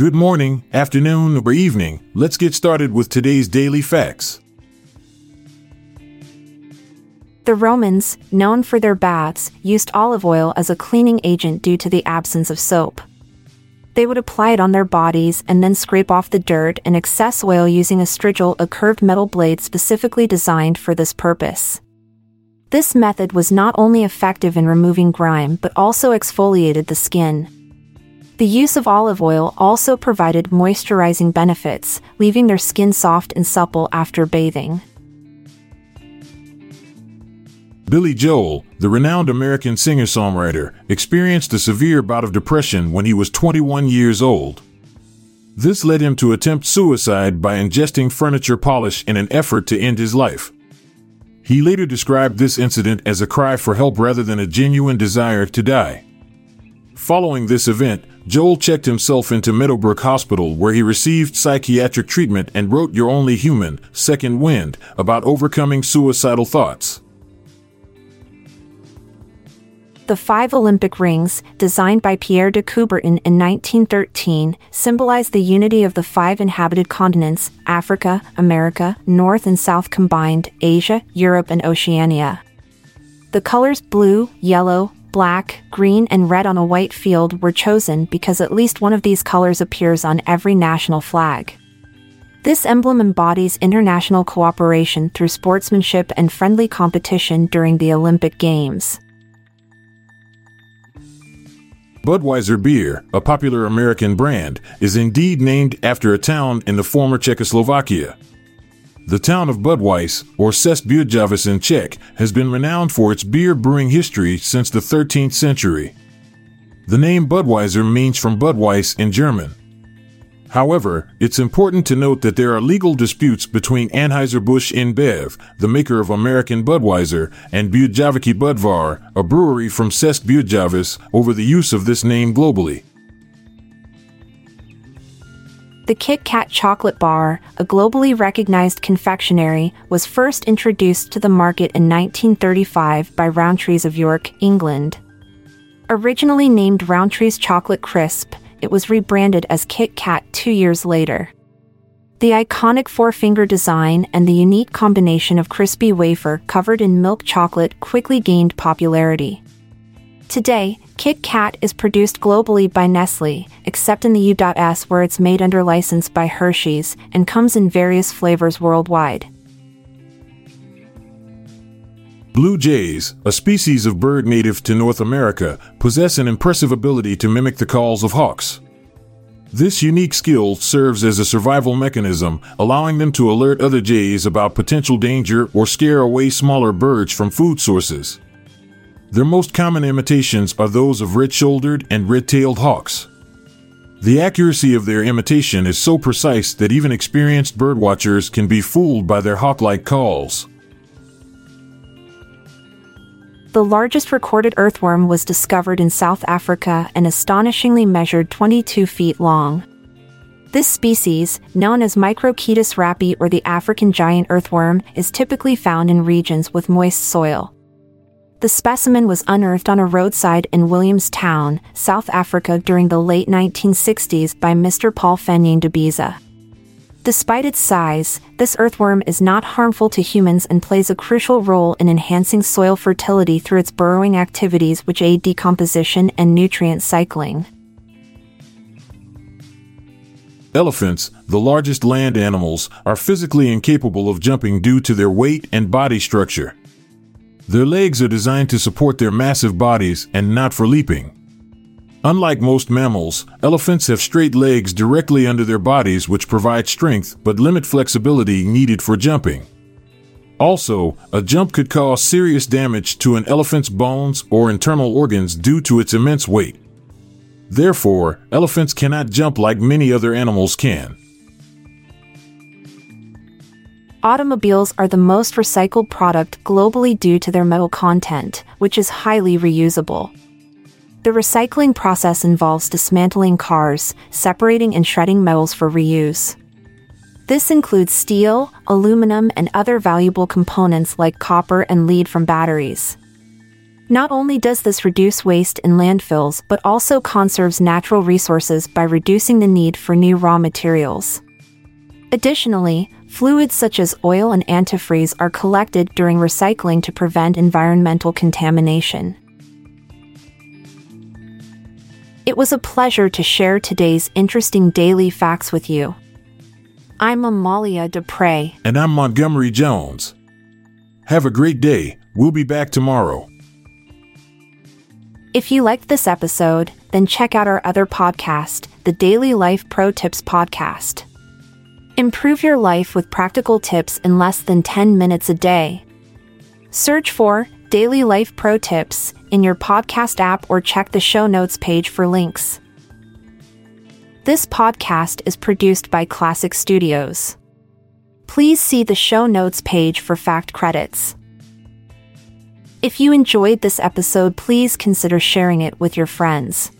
Good morning, afternoon, or evening. Let's get started with today's daily facts. The Romans, known for their baths, used olive oil as a cleaning agent due to the absence of soap. They would apply it on their bodies and then scrape off the dirt and excess oil using a strigil, a curved metal blade specifically designed for this purpose. This method was not only effective in removing grime but also exfoliated the skin. The use of olive oil also provided moisturizing benefits, leaving their skin soft and supple after bathing. Billy Joel, the renowned American singer songwriter, experienced a severe bout of depression when he was 21 years old. This led him to attempt suicide by ingesting furniture polish in an effort to end his life. He later described this incident as a cry for help rather than a genuine desire to die. Following this event, Joel checked himself into Meadowbrook Hospital where he received psychiatric treatment and wrote You're Only Human, Second Wind, about overcoming suicidal thoughts. The five Olympic rings, designed by Pierre de Coubertin in 1913, symbolize the unity of the five inhabited continents Africa, America, North and South combined, Asia, Europe, and Oceania. The colors blue, yellow, black, green, and red on a white field were chosen because at least one of these colors appears on every national flag. This emblem embodies international cooperation through sportsmanship and friendly competition during the Olympic Games. Budweiser beer, a popular American brand, is indeed named after a town in the former Czechoslovakia. The town of Budweis, or České Budějovice in Czech, has been renowned for its beer brewing history since the 13th century. The name Budweiser means from Budweis in German. However, it's important to note that there are legal disputes between Anheuser-Busch InBev, the maker of American Budweiser, and Budějovice Budvar, a brewery from České Budějovice, over the use of this name globally. The Kit Kat chocolate bar, a globally recognized confectionery, was first introduced to the market in 1935 by Rowntree's of York, England. Originally named Rowntree's Chocolate Crisp, it was rebranded as Kit Kat two years later. The iconic four finger design and the unique combination of crispy wafer covered in milk chocolate quickly gained popularity. Today, Kit Kat is produced globally by Nestle, except in the U.S. where it's made under license by Hershey's and comes in various flavors worldwide. Blue jays, a species of bird native to North America, possess an impressive ability to mimic the calls of hawks. This unique skill serves as a survival mechanism, allowing them to alert other jays about potential danger or scare away smaller birds from food sources. Their most common imitations are those of red shouldered and red tailed hawks. The accuracy of their imitation is so precise that even experienced birdwatchers can be fooled by their hawk like calls. The largest recorded earthworm was discovered in South Africa and astonishingly measured 22 feet long. This species, known as Microchaetus rapi or the African giant earthworm, is typically found in regions with moist soil. The specimen was unearthed on a roadside in Williamstown, South Africa during the late 1960s by Mr. Paul Fenning de Biza. Despite its size, this earthworm is not harmful to humans and plays a crucial role in enhancing soil fertility through its burrowing activities which aid decomposition and nutrient cycling. Elephants, the largest land animals, are physically incapable of jumping due to their weight and body structure. Their legs are designed to support their massive bodies and not for leaping. Unlike most mammals, elephants have straight legs directly under their bodies which provide strength but limit flexibility needed for jumping. Also, a jump could cause serious damage to an elephant's bones or internal organs due to its immense weight. Therefore, elephants cannot jump like many other animals can. Automobiles are the most recycled product globally due to their metal content, which is highly reusable. The recycling process involves dismantling cars, separating and shredding metals for reuse. This includes steel, aluminum, and other valuable components like copper and lead from batteries. Not only does this reduce waste in landfills, but also conserves natural resources by reducing the need for new raw materials. Additionally, fluids such as oil and antifreeze are collected during recycling to prevent environmental contamination. It was a pleasure to share today's interesting daily facts with you. I'm Amalia Dupre. And I'm Montgomery Jones. Have a great day. We'll be back tomorrow. If you liked this episode, then check out our other podcast, the Daily Life Pro Tips Podcast. Improve your life with practical tips in less than 10 minutes a day. Search for Daily Life Pro Tips in your podcast app or check the show notes page for links. This podcast is produced by Klassic Studios. Please see the show notes page for fact credits. If you enjoyed this episode, please consider sharing it with your friends.